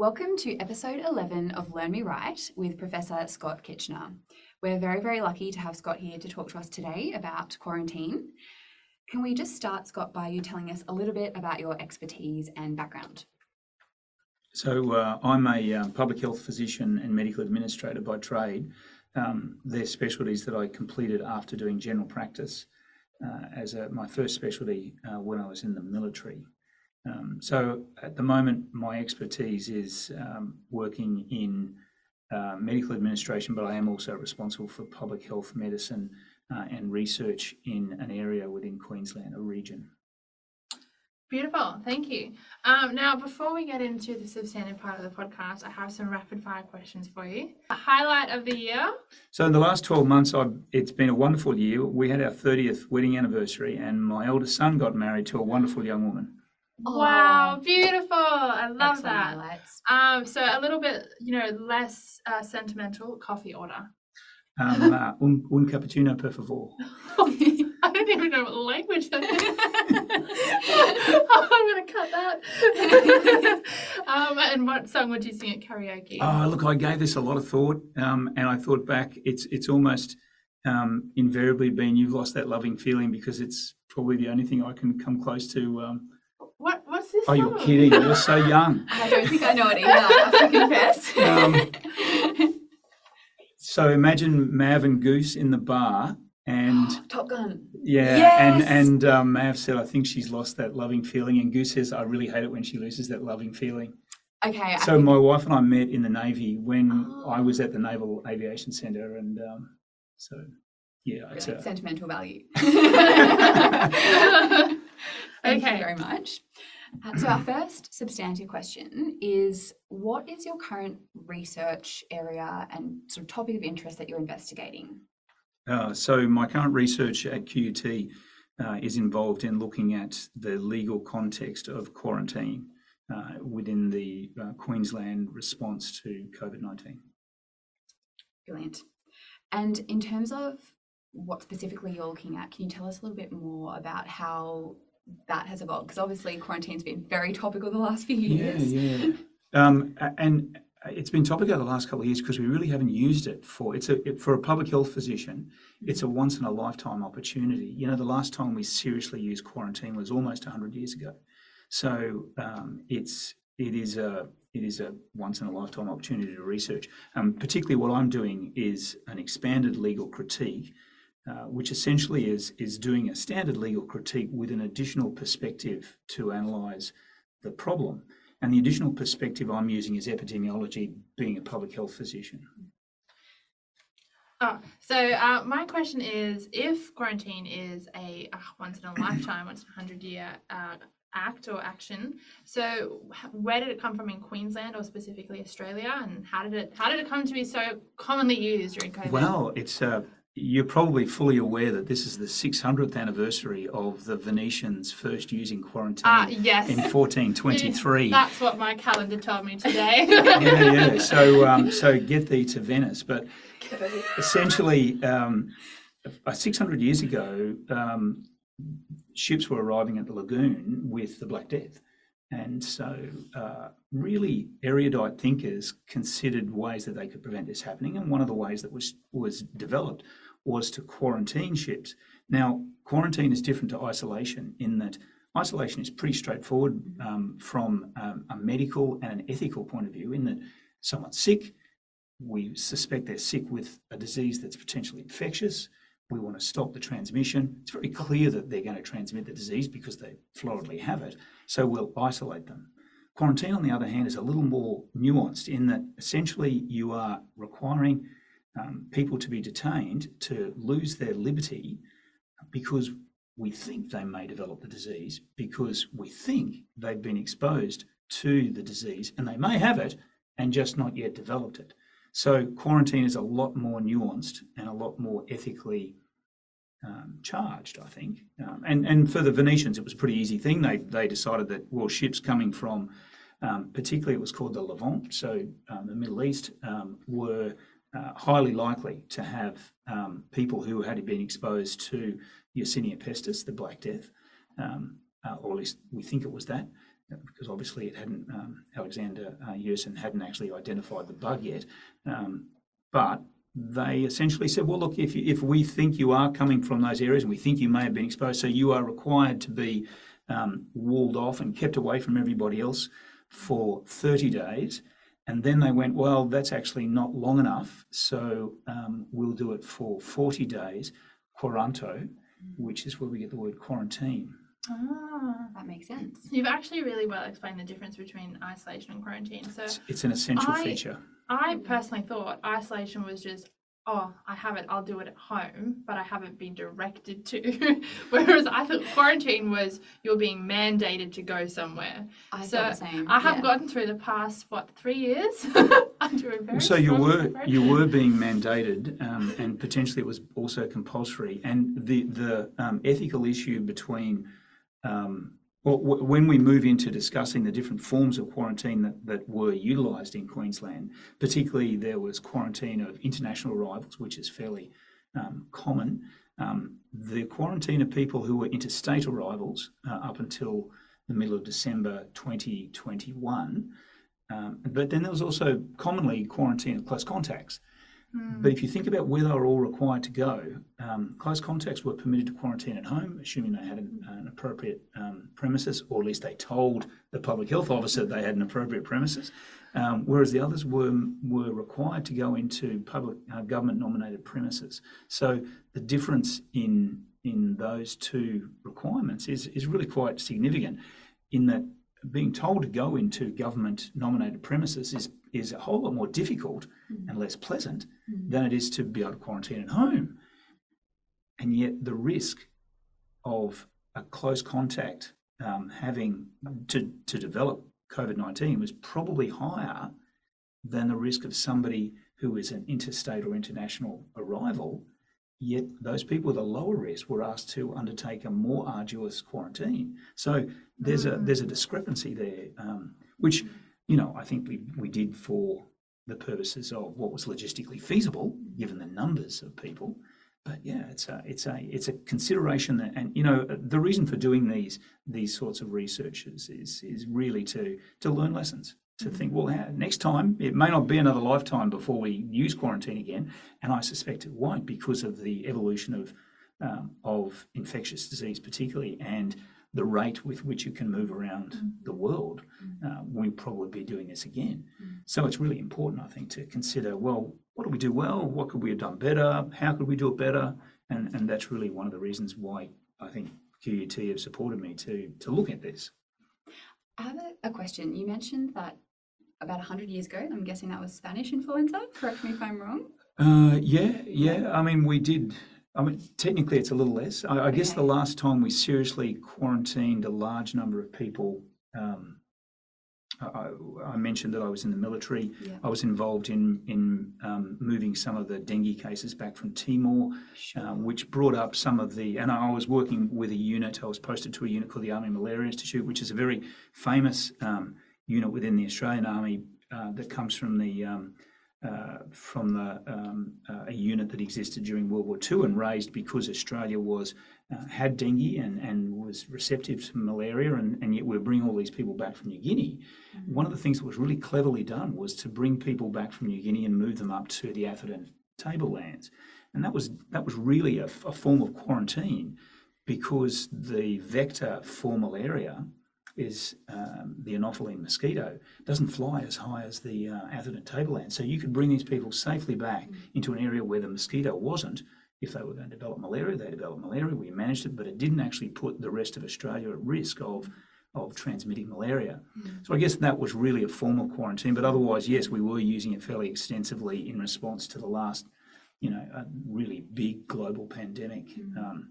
Welcome to episode 11 of Learn Me Right with Professor Scott Kitchener. We're very, very lucky to have Scott here to talk to us today about quarantine. Can we just start, Scott, by you telling us a little bit about your expertise and background? So, uh, I'm a uh, public health physician and medical administrator by trade. Um, they're specialties that I completed after doing general practice uh, as a, my first specialty uh, when I was in the military. Um, so at the moment, my expertise is um, working in uh, medical administration, but I am also responsible for public health medicine uh, and research in an area within Queensland, a region. Beautiful, thank you. Um, now, before we get into the substantive part of the podcast, I have some rapid fire questions for you. A highlight of the year? So, in the last 12 months, I've, it's been a wonderful year. We had our 30th wedding anniversary, and my eldest son got married to a wonderful young woman. Wow, beautiful! I love Excellent that. highlights. Um, so a little bit, you know, less uh, sentimental. Coffee order. Um, uh, un, un cappuccino, per favor. I don't even know what language that is. I'm going to cut that. um, and what song would you sing at karaoke? Oh, look, I gave this a lot of thought, um, and I thought back. It's it's almost um, invariably been "You've Lost That Loving Feeling" because it's probably the only thing I can come close to. What this oh, you're song? kidding! You're so young. I don't think I know it either, I have to confess. Um, So imagine Mav and Goose in the bar, and Top Gun. yeah, and Yes! and um, Mav said, "I think she's lost that loving feeling," and Goose says, "I really hate it when she loses that loving feeling." Okay, So think- my wife and I met in the Navy when I Oh. was at the Naval Aviation Centre, and um, so yeah, it's Really a, sentimental value. Okay. Thank you very much. Uh, so, our first substantive question is What is your current research area and sort of topic of interest that you're investigating? uh, so my current research at QUT uh, is involved in looking at the legal context of quarantine uh, within the uh, Queensland response to COVID nineteen. Brilliant. And in terms of what specifically you're looking at, can you tell us a little bit more about how that has evolved? Because obviously, quarantine's been very topical the last few years. Yeah, yeah. Um, and it's been topical the last couple of years because we really haven't used it for it's a it, for a public health physician. It's a once in a lifetime opportunity. You know, the last time we seriously used quarantine was almost hundred years ago. So um, it's it is a it is a once in a lifetime opportunity to research. Um, particularly, what I'm doing is an expanded legal critique, uh, which essentially is is doing a standard legal critique with an additional perspective to analyse the problem. And the additional perspective I'm using is epidemiology, being a public health physician. Oh, so uh, my question is, if quarantine is a uh, once in a lifetime, once in a hundred year uh, act or action, so where did it come from in Queensland or specifically Australia, and how did it how did it come to be so commonly used during COVID? Well, it's uh, you're probably fully aware that this is the 600th anniversary of the Venetians first using quarantine Ah, yes. in 1423. That's what my calendar told me today. yeah, yeah. So, um, so get thee to Venice. But essentially, um, uh, 600 years ago, um, ships were arriving at the lagoon with the Black Death. And so, uh, really, erudite thinkers considered ways that they could prevent this happening. And one of the ways that was, was developed was to quarantine ships. Now, quarantine is different to isolation in that isolation is pretty straightforward um, from um, a medical and an ethical point of view, in that someone's sick, we suspect they're sick with a disease that's potentially infectious. We want to stop the transmission. It's very clear that they're going to transmit the disease because they floridly have it. So we'll isolate them. Quarantine, on the other hand, is a little more nuanced in that essentially you are requiring um, people to be detained to lose their liberty because we think they may develop the disease, because we think they've been exposed to the disease and they may have it and just not yet developed it. So quarantine is a lot more nuanced and a lot more ethically um, charged, I think. Um, and and for the Venetians, it was a pretty easy thing. They they decided that well, ships coming from, um, particularly it was called the Levant, so um, the Middle East, um, were uh, highly likely to have um, people who had been exposed to Yersinia pestis, the Black Death, uh, or at least we think it was that. because obviously it hadn't, Alexander uh, Yersin hadn't actually identified the bug yet. But they essentially said, well, look, if, if we think you are coming from those areas and we think you may have been exposed, so you are required to be um, walled off and kept away from everybody else for 30 days. And then they went, well, that's actually not long enough, so um, we'll do it for 40 days, quaranto, which is where we get the word quarantine. Ah. That makes sense. You've actually really well explained the difference between isolation and quarantine. So It's, it's an essential I- feature. I personally thought isolation was just, oh, I have it, I'll do it at home, but I haven't been directed to. Whereas I thought quarantine was you're being mandated to go somewhere. I So, thought the same. I have yeah. gotten through the past what three years under a very So you were separation. you were being mandated, um, and potentially it was also compulsory. And the the um, ethical issue between um, well, when we move into discussing the different forms of quarantine that, that were utilised in Queensland, particularly there was quarantine of international arrivals, which is fairly um, common. Um, the quarantine of people who were interstate arrivals uh, up until the middle of December 2021. Um, but then there was also commonly quarantine of close contacts. Hmm. But if you think about where they were all required to go, um, close contacts were permitted to quarantine at home, assuming they had an, an appropriate um, premises, or at least they told the public health officer they had an appropriate premises. Um, whereas the others were were required to go into public uh, government nominated premises. So the difference in in those two requirements is is really quite significant. In that being told to go into government nominated premises is is a whole lot more difficult and less pleasant than it is to be able to quarantine at home. And yet, the risk of a close contact um, having to, to develop COVID 19 was probably higher than the risk of somebody who is an interstate or international arrival. Yet, those people with a lower risk were asked to undertake a more arduous quarantine. So, there's a there's a discrepancy there, um, which you know I think we we did for the purposes of what was logistically feasible, given the numbers of people. But yeah, it's a it's a it's a consideration that, and you know, the reason for doing these these sorts of researches is is really to to learn lessons. To think, well, next time it may not be another lifetime before we use quarantine again, and I suspect it won't because of the evolution of um, of infectious disease, particularly, and the rate with which you can move around the world, uh, we'll probably be doing this again. So it's really important, I think, to consider well, what do we do well? What could we have done better? How could we do it better? And, and that's really one of the reasons why I think QUT have supported me to, to look at this. I have a, a question. You mentioned that about 100 years ago, I'm guessing that was Spanish influenza. Correct me if I'm wrong. Uh, yeah, yeah. I mean, we did. I mean, technically, it's a little less. I, I guess the last time we seriously quarantined a large number of people, um, I, I- mentioned that I was in the military. Yeah. I was involved in in um, moving some of the dengue cases back from Timor, uh, which brought up some of the. And I was working with a unit. I was posted to a unit called the Army Malaria Institute, which is a very famous um, unit within the Australian Army uh, that comes from the. Um, uh, from the um, uh, a unit that existed during World War II and raised because Australia was uh, had dengue and, and was receptive to malaria, and, and yet we're bringing all these people back from New Guinea. One of the things that was really cleverly done was to bring people back from New Guinea and move them up to the Atherton tablelands, and that was that was really a, a form of quarantine because the vector for malaria is um, the Anopheline mosquito doesn't fly as high as the uh, Atherton tableland. So you could bring these people safely back into an area where the mosquito wasn't. If they were going to develop malaria, they developed malaria. We managed it, but it didn't actually put the rest of Australia at risk of of transmitting malaria. So I guess that was really a form of quarantine. But otherwise, yes, we were using it fairly extensively in response to the last, you know, a really big global pandemic um,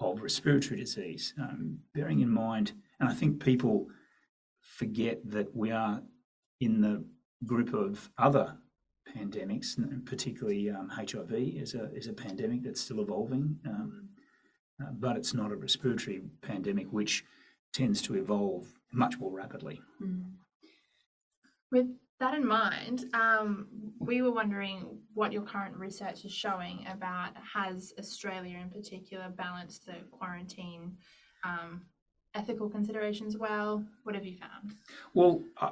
of respiratory disease. Um, bearing in mind, and I think people forget that we are in the group of other pandemics, and particularly um, HIV is a is a pandemic that's still evolving, um, uh, but it's not a respiratory pandemic which tends to evolve much more rapidly. With that in mind, um, we were wondering what your current research is showing about has Australia in particular balanced the quarantine um, ethical considerations well? What have you found? Well, I,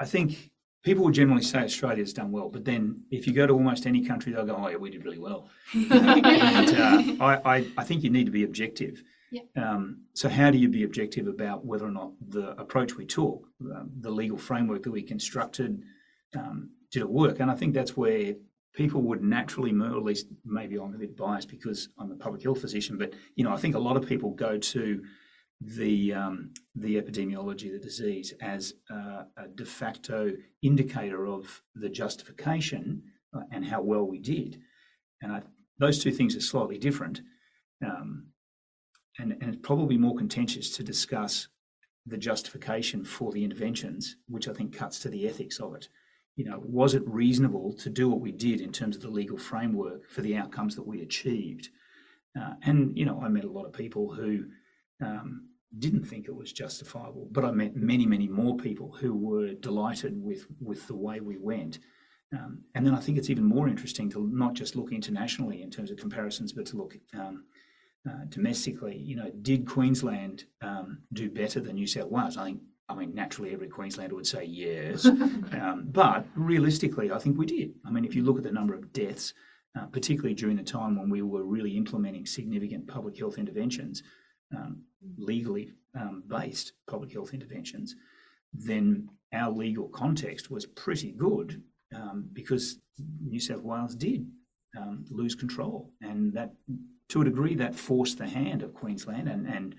I think people would generally say Australia's done well, but then if you go to almost any country, they'll go, "Oh yeah, we did really well." and uh, I, I, I think you need to be objective. Yeah. Um, so how do you be objective about whether or not the approach we took, um, the legal framework that we constructed, um, did it work? And I think that's where people would naturally, at least maybe I'm a bit biased because I'm a public health physician, but you know I think a lot of people go to the um, the epidemiology of the disease as uh, a de facto indicator of the justification uh, and how well we did. And I, those two things are slightly different. Um, and, and it's probably more contentious to discuss the justification for the interventions, which I think cuts to the ethics of it. You know, was it reasonable to do what we did in terms of the legal framework for the outcomes that we achieved? Uh, and, you know, I met a lot of people who um, didn't think it was justifiable, but I met many, many more people who were delighted with, with the way we went. Um, and then I think it's even more interesting to not just look internationally in terms of comparisons, but to look um, uh, domestically, you know, did Queensland um, do better than New South Wales? I think, I mean, naturally, every Queenslander would say yes, um, but realistically, I think we did. I mean, if you look at the number of deaths, uh, particularly during the time when we were really implementing significant public health interventions, um, legally um, based public health interventions, then our legal context was pretty good um, because New South Wales did lose control, and that to a degree, that forced the hand of Queensland and and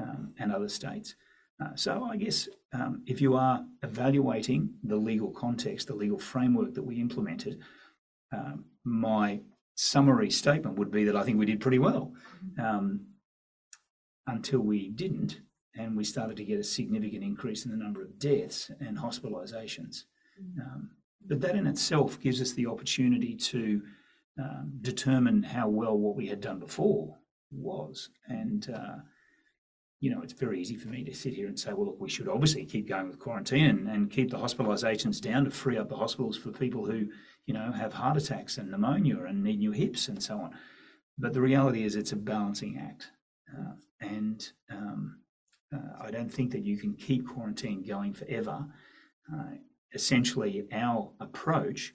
um, and other states. Uh, so I guess um, if you are evaluating the legal context, the legal framework that we implemented, um, my summary statement would be that I think we did pretty well um, until we didn't, and we started to get a significant increase in the number of deaths and hospitalizations. Um, but that in itself gives us the opportunity to um, determine how well what we had done before was. And, uh, you know, it's very easy for me to sit here and say, well, look, we should obviously keep going with quarantine and, and keep the hospitalizations down to free up the hospitals for people who, you know, have heart attacks and pneumonia and need new hips and so on. But the reality is it's a balancing act. Uh, and um, uh, I don't think that you can keep quarantine going forever. Uh, essentially, our approach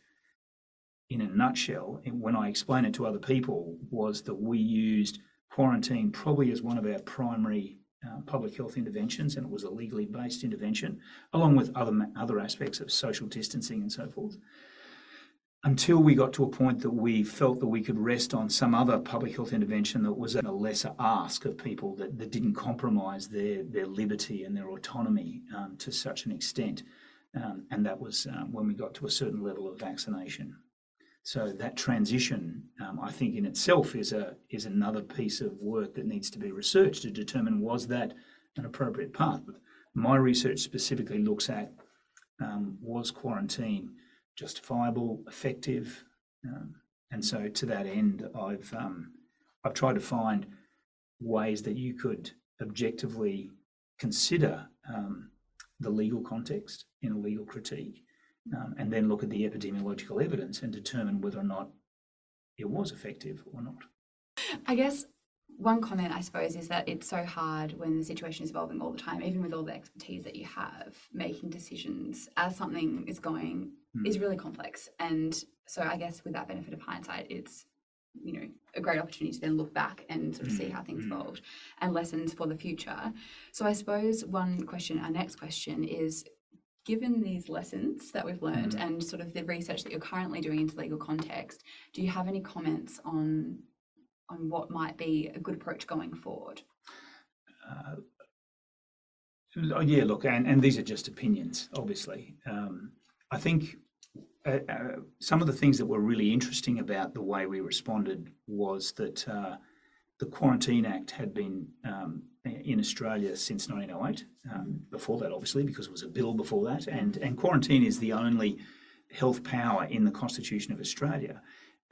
in a nutshell, when I explain it to other people, was that we used quarantine probably as one of our primary uh, public health interventions, and it was a legally based intervention, along with other other aspects of social distancing and so forth. Until we got to a point that we felt that we could rest on some other public health intervention that was a lesser ask of people that, that didn't compromise their, their liberty and their autonomy um, to such an extent. Um, and that was um, when we got to a certain level of vaccination. So that transition, um, I think, in itself is a is another piece of work that needs to be researched to determine was that an appropriate path. My research specifically looks at um, was quarantine justifiable, effective, um, and so to that end, I've um, I've tried to find ways that you could objectively consider um, the legal context in a legal critique um, and then look at the epidemiological evidence and determine whether or not it was effective or not. I guess one comment, I suppose, is that it's so hard when the situation is evolving all the time, even with all the expertise that you have, making decisions as something is going mm. is really complex. And so, I guess with that benefit of hindsight, it's you know a great opportunity to then look back and sort of see how things mm. evolved and lessons for the future. So, I suppose one question, our next question is given these lessons that we've learned mm. and sort of the research that you're currently doing into legal context, do you have any comments on on what might be a good approach going forward? Uh, oh, yeah, look, and, and these are just opinions, obviously. Um, I think uh, uh, some of the things that were really interesting about the way we responded was that uh, the Quarantine Act had been um, in Australia since 1908. Um, before that, obviously, because it was a bill before that, and and quarantine is the only health power in the Constitution of Australia.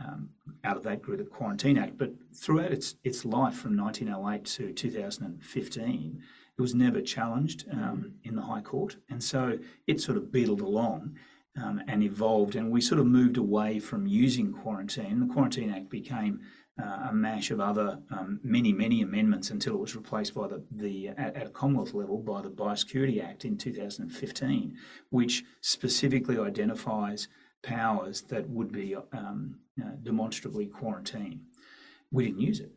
Um, out of that grew the Quarantine Act, but throughout its its life from 1908 to 2015, it was never challenged um, in the High Court, and so it sort of beetled along. Um, and evolved, and we sort of moved away from using quarantine. The Quarantine Act became uh, a mash of other um, many, many amendments until it was replaced by the, the at, at a Commonwealth level by the Biosecurity Act in 2015, which specifically identifies powers that would be um, uh, demonstrably quarantine. We didn't use it.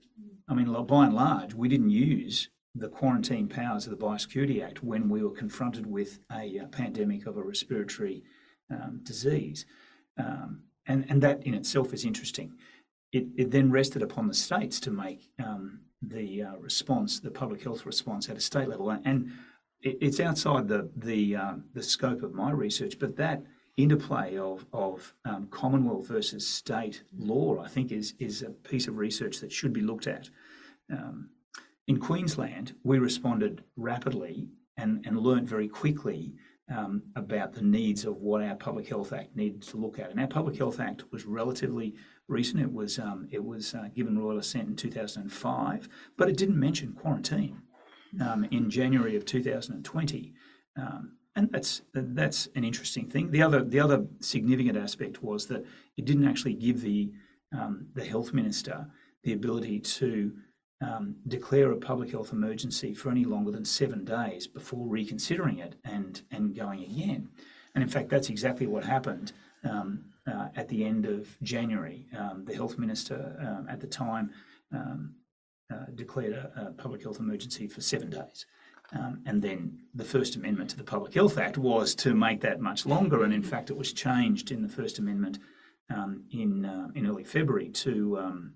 I mean, by and large, we didn't use the quarantine powers of the Biosecurity Act when we were confronted with a, uh, pandemic of a respiratory um, disease. Um, and, and that in itself is interesting. It, it then rested upon the states to make um, the uh, response, the public health response at a state level. And it, it's outside the, the, uh, the scope of my research, but that interplay of, of um, Commonwealth versus state law, I think, is, is a piece of research that should be looked at. Um, in Queensland, we responded rapidly and, and learnt very quickly um, about the needs of what our Public Health Act needed to look at. And our Public Health Act was relatively recent. It was um, it was uh, given royal assent in 2005, but it didn't mention quarantine um, in January of 2020. Um, and that's that's an interesting thing. The other the other significant aspect was that it didn't actually give the um, the health minister the ability to um, declare a public health emergency for any longer than seven days before reconsidering it and, and going again. And in fact, that's exactly what happened um, uh, at the end of January. Um, the health minister um, at the time um, uh, declared a, a, public health emergency for seven days. Um, and then the First Amendment to the Public Health Act was to make that much longer. And in fact, it was changed in the First Amendment in, uh, in early February to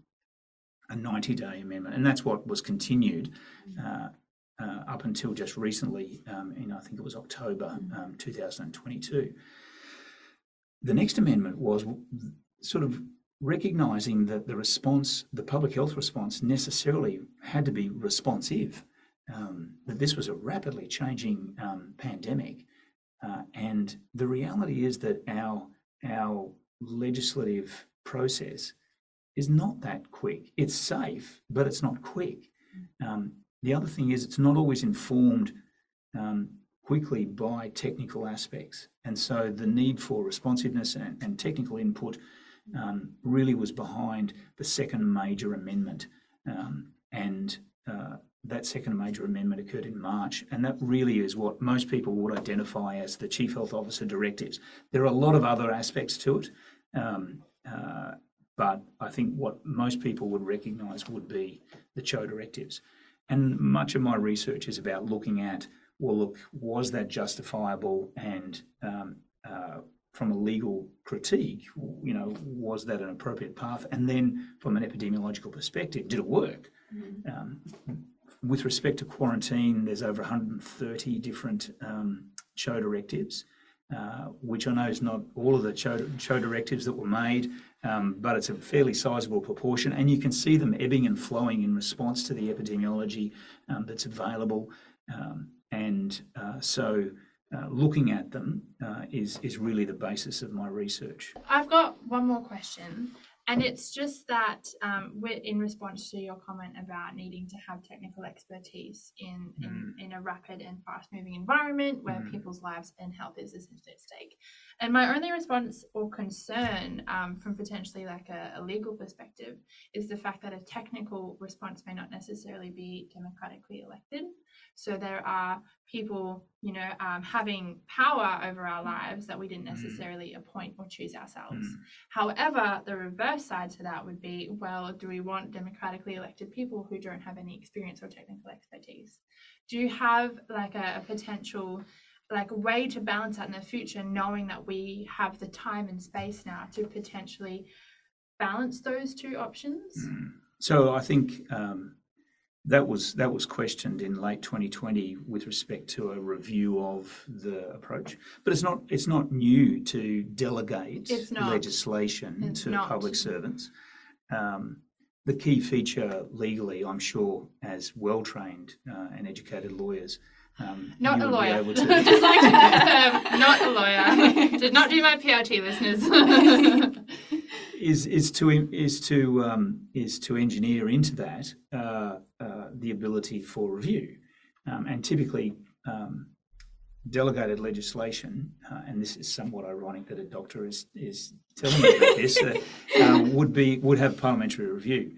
a 90 day amendment, and that's what was continued uh, uh, up until just recently, um, in I think it was October um, 2022. The next amendment was sort of recognizing that the response, the public health response, necessarily had to be responsive. Um, that this was a rapidly changing um, pandemic, uh, and the reality is that our our legislative process is not that quick. It's safe, but it's not quick. Um, the other thing is, it's not always informed um, quickly by technical aspects. And so the need for responsiveness and, and technical input um, really was behind the second major amendment. Um, and uh, that second major amendment occurred in March, and that really is what most people would identify as the Chief Health Officer directives. There are a lot of other aspects to it. Um, uh, but I think what most people would recognise would be the CHO directives. And much of my research is about looking at, well, look, was that justifiable and um, uh, from a legal critique, you know, was that an appropriate path? And then from an epidemiological perspective, did it work? Mm-hmm. Um, with respect to quarantine, there's over 130 different um, CHO directives. Uh, which I know is not all of the show, CHO directives that were made, um, but it's a fairly sizable proportion, and you can see them ebbing and flowing in response to the epidemiology um, that's available. Um, and uh, so, uh, looking at them uh, is is really the basis of my research. I've got one more question. And it's just that um, we're in response to your comment about needing to have technical expertise in, in, mm. in a rapid and fast moving environment where mm. people's lives and health is essentially at stake. And my only response or concern um, from potentially like a, a, legal perspective is the fact that a technical response may not necessarily be democratically elected. So there are people, you know, um, having power over our lives that we didn't mm. necessarily appoint or choose ourselves. Mm. However, the reverse side to that would be, well, do we want democratically elected people who don't have any experience or technical expertise? Do you have like a, a potential like a way to balance that in the future, knowing that we have the time and space now to potentially balance those two options? Mm. So I think um, that was that was questioned in late 2020 with respect to a review of the approach. But it's not it's not new to delegate legislation it's to not. public servants. Um, the key feature legally, I'm sure, as well trained uh, and educated lawyers. Um, not a lawyer. To... Just like to confirm, not a lawyer. Did not do my PRT, listeners. is is to is to um, is to engineer into that uh, uh, the ability for review, um, and typically um, delegated legislation, uh, and this is somewhat ironic that a doctor is, is telling me about this, uh, um, would be would have parliamentary review.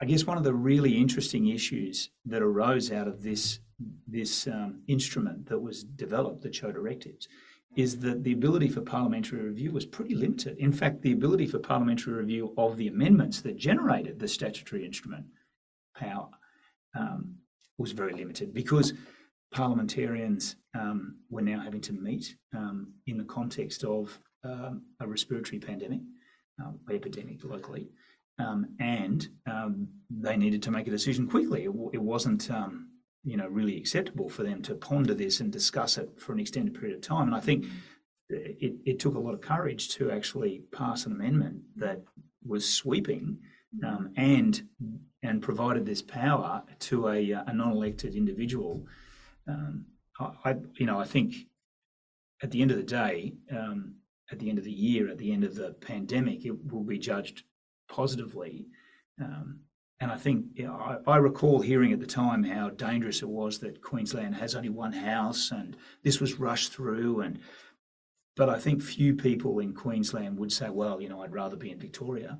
I guess one of the really interesting issues that arose out of this this um, instrument that was developed, the CHO directives, is that the ability for parliamentary review was pretty limited. In fact, the ability for parliamentary review of the amendments that generated the statutory instrument power um, was very limited because parliamentarians um, were now having to meet um, in the context of um, a respiratory pandemic, um, epidemic locally, and they needed to make a decision quickly. It, it wasn't, um, you know, really acceptable for them to ponder this and discuss it for an extended period of time. And I think it, it took a lot of courage to actually pass an amendment that was sweeping um, and and provided this power to a, a non-elected individual. Um, I, I, you know, I think at the end of the day, um, at the end of the year, at the end of the pandemic, it will be judged positively. Um, and I think you know, I, I, recall hearing at the time how dangerous it was that Queensland has only one house, and this was rushed through. And but I think few people in Queensland would say, "Well, you know, I'd rather be in Victoria."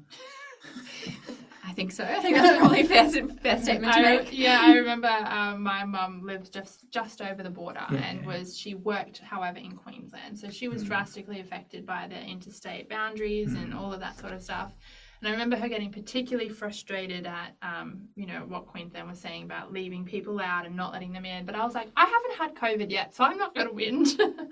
I think so. I think that's probably a fair, fair statement to I, make. yeah, I remember um, my mum lived just just over the border Yeah, and yeah. was she worked, however, in Queensland, so she was Mm. drastically affected by the interstate boundaries and Mm. all of that sort of stuff. And I remember her getting particularly frustrated at, um, you know, what Queensland was saying about leaving people out and not letting them in. But I was like, I haven't had COVID yet, so I'm not going to win.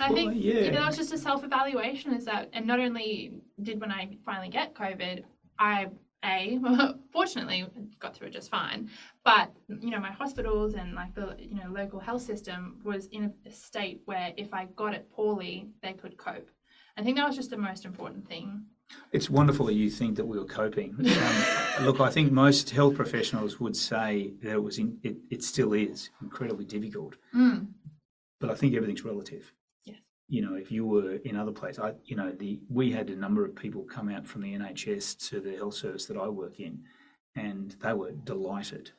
I Well, think you know, that was just a self-evaluation. Is that, and not only did when I finally get COVID, I a fortunately got through it just fine but you know my hospitals and like the you know local health system was in a state where if i got it poorly they could cope i think that was just the most important thing It's wonderful that you think that we were coping. Um, look, I think most health professionals would say that it was in, it, it still is incredibly difficult, mm. but I think everything's relative. Yes. You know, if you were in other places, I, you know, the we had a number of people come out from the NHS to the health service that I work in, and they were delighted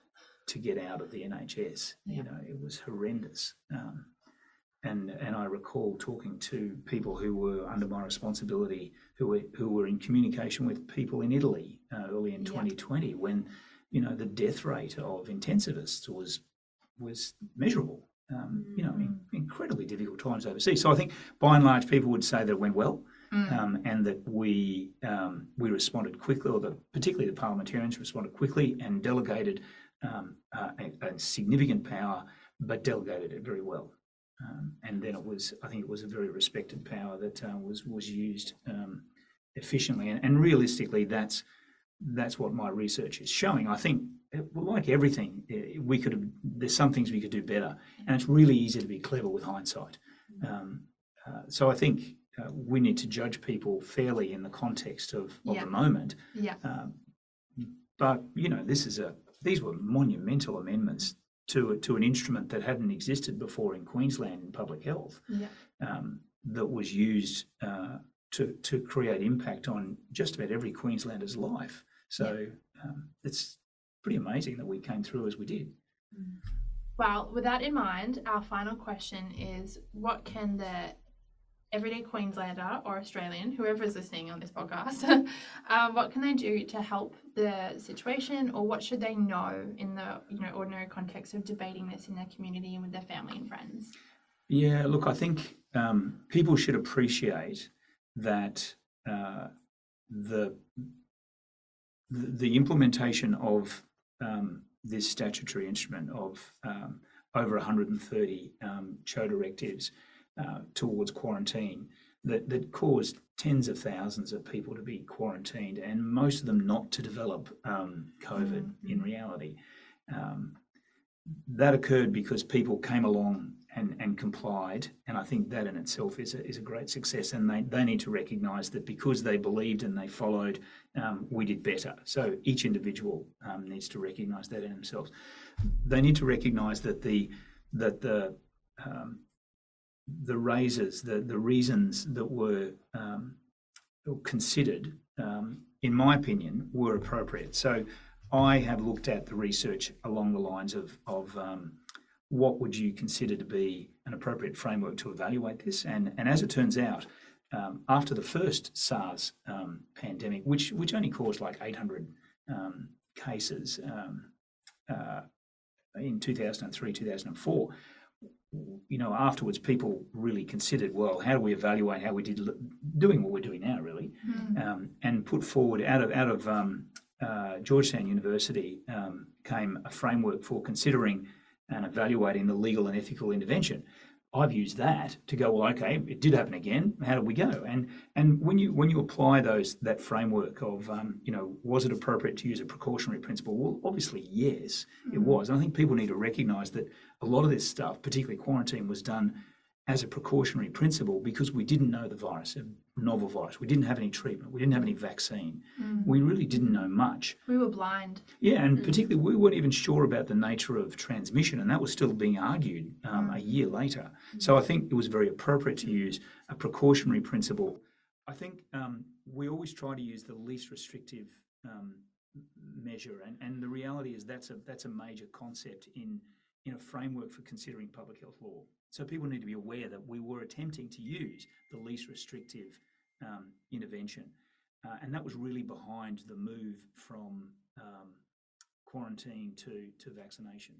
to get out of the NHS. Yeah. You know, it was horrendous. Um, and and I recall talking to people who were under my responsibility, who were who were in communication with people in Italy uh, early in Yeah. 2020, when you know the death rate of intensivists was was measurable. Um, you know, in, incredibly difficult times overseas. So I think by and large, people would say that it went well, Mm. um, and that we um, we responded quickly, or the, particularly the parliamentarians responded quickly and delegated um, uh, a, a significant power, but delegated it very well. Um, and then it was, I think, it was a very respected power that uh, was was used um, efficiently, and, and realistically, that's that's what my research is showing. I think, uh, like everything, uh, we could have. There's some things we could do better, and it's really easy to be clever with hindsight. Um, uh, so I think uh, we need to judge people fairly in the context of, of Yeah. the moment. yeah Um, but you know, this is a these were monumental amendments to to an instrument that hadn't existed before in Queensland in public health yeah um, that was used uh, to to create impact on just about every Queenslander's life. So um, it's pretty amazing that we came through as we did. well with that in mind our final question is what can the everyday queenslander or australian whoever is listening on this podcast um, what can they do to help the situation or what should they know in the you know ordinary context of debating this in their community and with their family and friends? Yeah, look, I think um, people should appreciate that uh, the, the the implementation of um, this statutory instrument of um, over 130 um, CHO directives uh, towards quarantine that, that caused tens of thousands of people to be quarantined and most of them not to develop um, COVID in reality. Um, that occurred because people came along and, and complied, and I think that in itself is a, is a great success. And they, they need to recognise that because they believed and they followed, um, we did better. So each individual um, needs to recognise that in themselves. They need to recognise that the that the um, the raises, the the reasons that were um, considered, um, in my opinion, were appropriate. So I have looked at the research along the lines of, of um, what would you consider to be an appropriate framework to evaluate this? And, and as it turns out, um, after the first SARS um, pandemic, which, which only caused like 800 um, cases uh, in 2003, 2004, you know, afterwards people really considered, well, how do we evaluate how we did doing what we're doing now, really, Mm. um, and put forward out of out of um, uh, Georgetown University um, came a framework for considering and evaluating the legal and ethical intervention. I've used that to go, well, okay, it did happen again. How do we go? And and when you when you apply those that framework of, um, you know, was it appropriate to use a precautionary principle? Well, obviously, yes, it was. And I think people need to recognise that a lot of this stuff, particularly quarantine, was done as a precautionary principle because we didn't know the virus, a novel virus. We didn't have any treatment. We didn't have any vaccine. We really didn't know much. We were blind. Yeah, and particularly we weren't even sure about the nature of transmission, and that was still being argued um, a year later. So I think it was very appropriate to use a precautionary principle. I think um, we always try to use the least restrictive um, measure, and, and the reality is that's a that's a major concept in in a framework for considering public health law. So people need to be aware that we were attempting to use the least restrictive um, intervention. Uh, and that was really behind the move from um, quarantine to, to vaccination.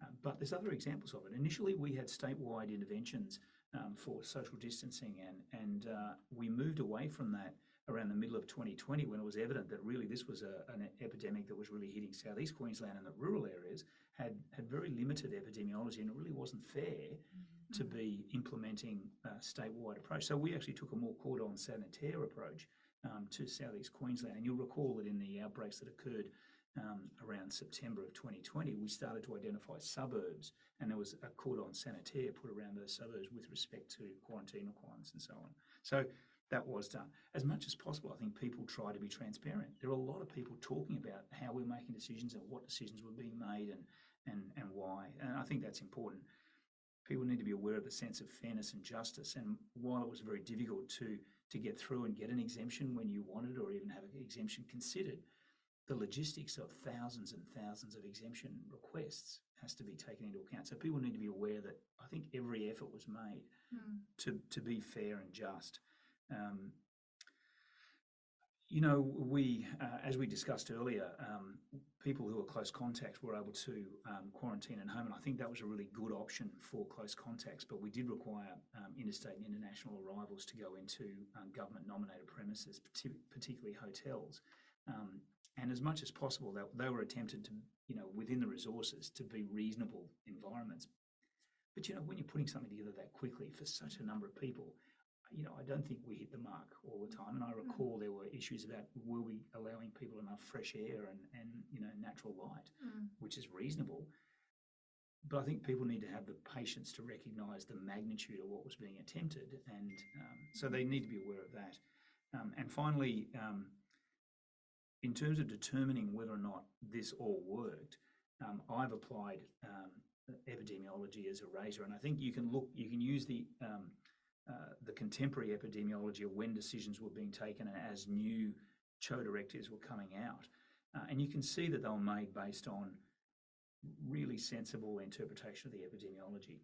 Uh, but there's other examples of it. Initially, we had statewide interventions um, for social distancing, and, and uh, we moved away from that around the middle of 2020 when it was evident that really this was a, an epidemic that was really hitting southeast Queensland and the rural areas had, had very limited epidemiology, and it really wasn't fair to be implementing a statewide approach. So we actually took a more cordon sanitaire approach um, to southeast Queensland. And you'll recall that in the outbreaks that occurred um, around September of 2020, we started to identify suburbs, and there was a cordon sanitaire put around those suburbs with respect to quarantine requirements and so on. So that was done. As much as possible, I think people try to be transparent. There are a lot of people talking about how we're making decisions and what decisions were being made and, and, and why. And I think that's important people need to be aware of the sense of fairness and justice. And while it was very difficult to to get through and get an exemption when you wanted, or even have an exemption considered, the logistics of thousands and thousands of exemption requests has to be taken into account. So people need to be aware that I think every effort was made Mm. to to be fair and just. Um, you know, we, uh, as we discussed earlier, um, people who were close contacts were able to um, quarantine at home, and I think that was a really good option for close contacts. But we did require um, interstate and international arrivals to go into um, government-nominated premises, particularly hotels. Um, and as much as possible, they, they were attempted to, you know, within the resources, to be reasonable environments. But you know, when you're putting something together that quickly for such a number of people, you know, I don't think we hit the mark all the time. And I recall there were issues about were we allowing people enough fresh air and, and you know, natural light, Mm. which is reasonable. But I think people need to have the patience to recognise the magnitude of what was being attempted, and um, so they need to be aware of that. Um, and finally, um, in terms of determining whether or not this all worked, um, I've applied um, epidemiology as a razor, and I think you can look, you can use the um, uh, the contemporary epidemiology of when decisions were being taken and as new CHO directives were coming out, uh, and you can see that they were made based on really sensible interpretation of the epidemiology.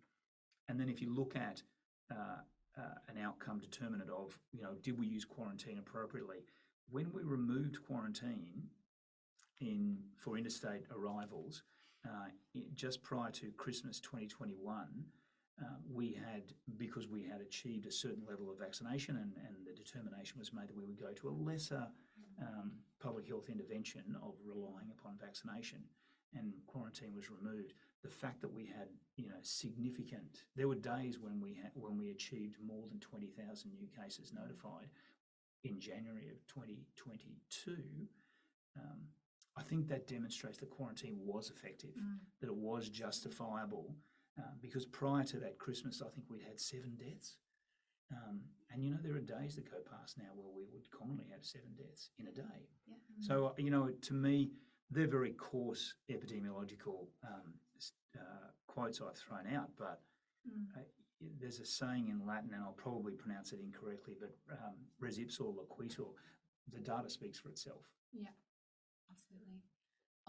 And then if you look at uh, uh, an outcome determinant of, you know, did we use quarantine appropriately? When we removed quarantine in for interstate arrivals uh, just prior to Christmas 2021, uh, we had because we had achieved a certain level of vaccination, and, and the determination was made that we would go to a lesser um, public health intervention of relying upon vaccination, and quarantine was removed. The fact that we had, you know, significant. There were days when we had when we achieved more than 20,000 new cases notified in January of 2022. Um, I think that demonstrates that quarantine was effective, Mm. that it was justifiable, uh, because prior to that Christmas, I think we'd had seven deaths. Um, and you know, there are days that go past now where we would commonly have seven deaths in a day. Yeah. So, uh, you know, to me, they're very coarse epidemiological um, uh, quotes I've thrown out, but Mm. uh, there's a saying in Latin, and I'll probably pronounce it incorrectly, but um, res ipsa loquitur, the data speaks for itself. Yeah, absolutely.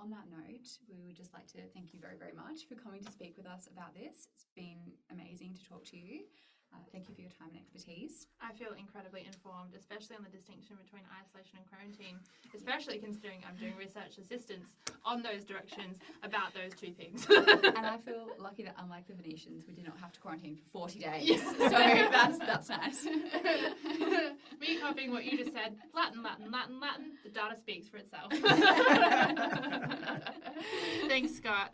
On that note, we would just like to thank you very, very much for coming to speak with us about this. It's been amazing to talk to you. Uh, thank you for your time and expertise. I feel incredibly informed, especially on the distinction between isolation and quarantine, especially considering I'm doing research assistance on those directions about those two things. and I feel lucky that, unlike the Venetians, we did not have to quarantine for 40 days. So that's, that's nice. Me copying what you just said Latin, Latin, Latin, Latin. The data speaks for itself. Thanks, Scott.